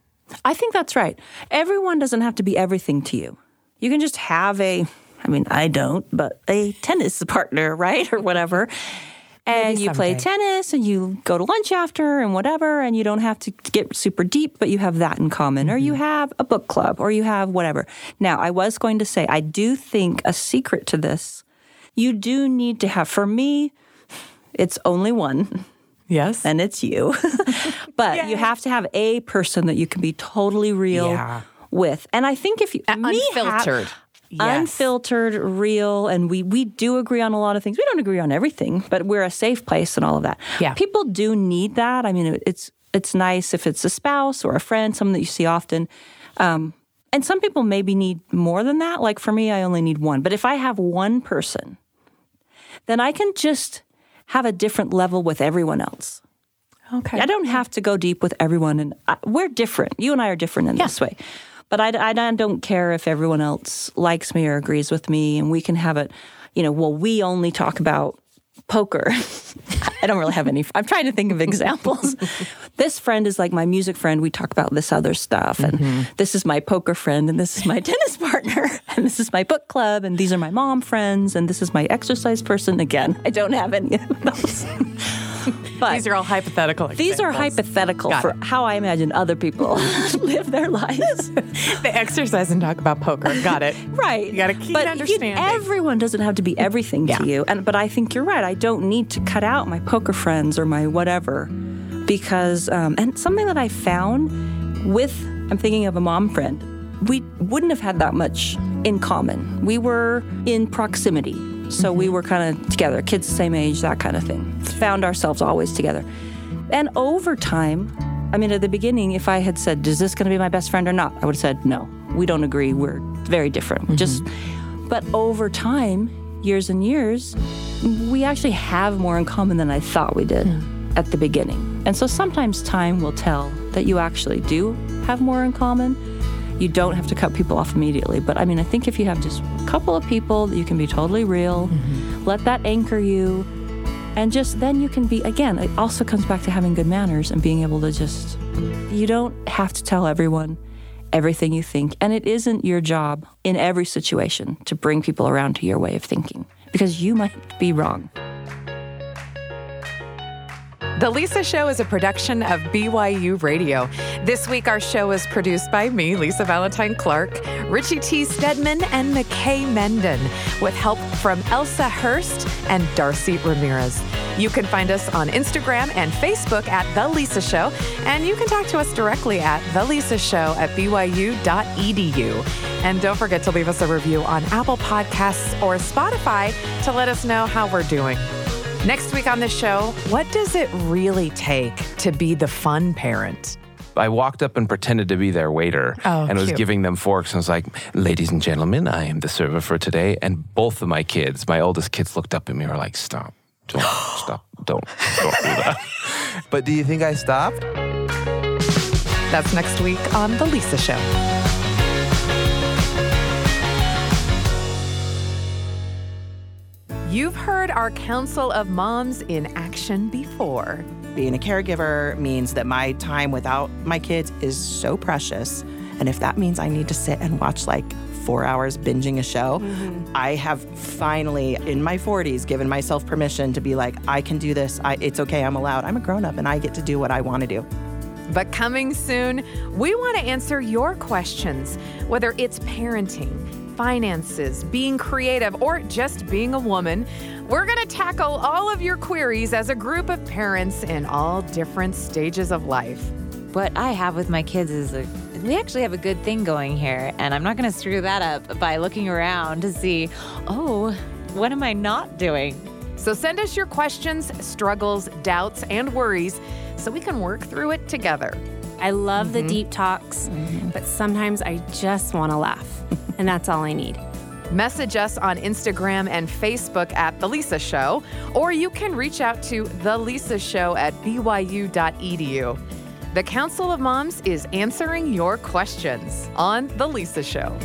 I think that's right. Everyone doesn't have to be everything to you. You can just have a, I mean, I don't, but a tennis partner, right? Or whatever. And Maybe you play tennis and you go to lunch after and whatever, and you don't have to get super deep, but you have that in common. Or you Mm-hmm. have a book club or you have whatever. Now, I was going to say, I do think a secret to this, you do need to have, for me, it's only one Yes. and it's you. but you have to have a person that you can be totally real Yeah. with. And I think if you me ha- unfiltered. Yes. unfiltered, real, and we we do agree on a lot of things. We don't agree on everything, but we're a safe place and all of that. Yeah. people do need that. I mean, it's it's nice if it's a spouse or a friend, someone that you see often. Um, and some people maybe need more than that. Like for me, I only need one. But if I have one person, then I can just have a different level with everyone else. Okay. I don't have to go deep with everyone, and I, we're different. You and I are different in this way. But I, I, I don't care if everyone else likes me or agrees with me, and we can have it. You know, well, we only talk about poker. I don't really have any. I'm trying to think of examples. this friend is like my music friend. We talk about this other stuff, and mm-hmm. this is my poker friend, and this is my tennis partner, and this is my book club, and these are my mom friends, and this is my exercise person. Again, I don't have any of those. But These are all hypothetical. these are hypothetical Got for it. how I imagine other people live their lives. They exercise and talk about poker. Got it. right. You got a keen but you- understanding. everyone doesn't have to be everything Yeah. to you. And but I think you're right. I don't need to cut out my poker friends or my whatever because um, and something that I found with I'm thinking of a mom friend. We wouldn't have had that much in common. We were in proximity. So we mm-hmm. were kind of together, kids the same age, that kind of thing. Found ourselves always together. And over time, I mean, at the beginning, if I had said, "Is this going to be my best friend or not?" I would have said, "No, we don't agree. We're very different." We're Just, but over time, years and years, we actually have more in common than I thought we did hmm. at the beginning. And so sometimes time will tell that you actually do have more in common. You don't have to cut people off immediately. But I mean, I think if you have just a couple of people that you can be totally real, mm-hmm. let that anchor you, and just then you can be, again, it also comes back to having good manners and being able to just, you don't have to tell everyone everything you think. And it isn't your job in every situation to bring people around to your way of thinking because you might be wrong. The Lisa Show is a production of BYU Radio. This week, our show is produced by me, Lisa Valentine Clark, Richie T. Stedman, and McKay Menden, with help from Elsa Hurst and Darcy Ramirez. You can find us on Instagram and Facebook at The Lisa Show, and you can talk to us directly at The Lisa Show at byu.edu. And don't forget to leave us a review on Apple Podcasts or Spotify to let us know how we're doing. Next week on the show, what does it really take to be the fun parent? I walked up and pretended to be their waiter Oh, and was cute. giving them forks and was like, Ladies and gentlemen, I am the server for today. And both of my kids, my oldest kids, looked up at me and were like, Stop. Don't stop. Don't don't do that. but do you think I stopped? That's next week on The Lisa Show. You've heard our Council of Moms in action before. Being a caregiver means that my time without my kids is so precious. And if that means I need to sit and watch like four hours binging a show, mm-hmm. I have finally, in my 40s, given myself permission to be like, I can do this. I, it's okay. I'm allowed. I'm a grown up and I get to do what I want to do. But coming soon, we want to answer your questions, whether it's parenting, finances, being creative, or just being a woman. We're going to tackle all of your queries as a group of parents in all different stages of life. what I have with my kids is a, we actually have a good thing going here, and I'm not going to screw that up by looking around to see, oh, what am I not doing? So send us your questions, struggles, doubts, and worries so we can work through it together. I love the mm-hmm. deep talks, mm-hmm. but sometimes I just want to laugh. and that's all I need. Message us on Instagram and Facebook at The Lisa Show, or you can reach out to The Lisa Show at byu.edu. The Council of Moms is answering your questions on The Lisa Show.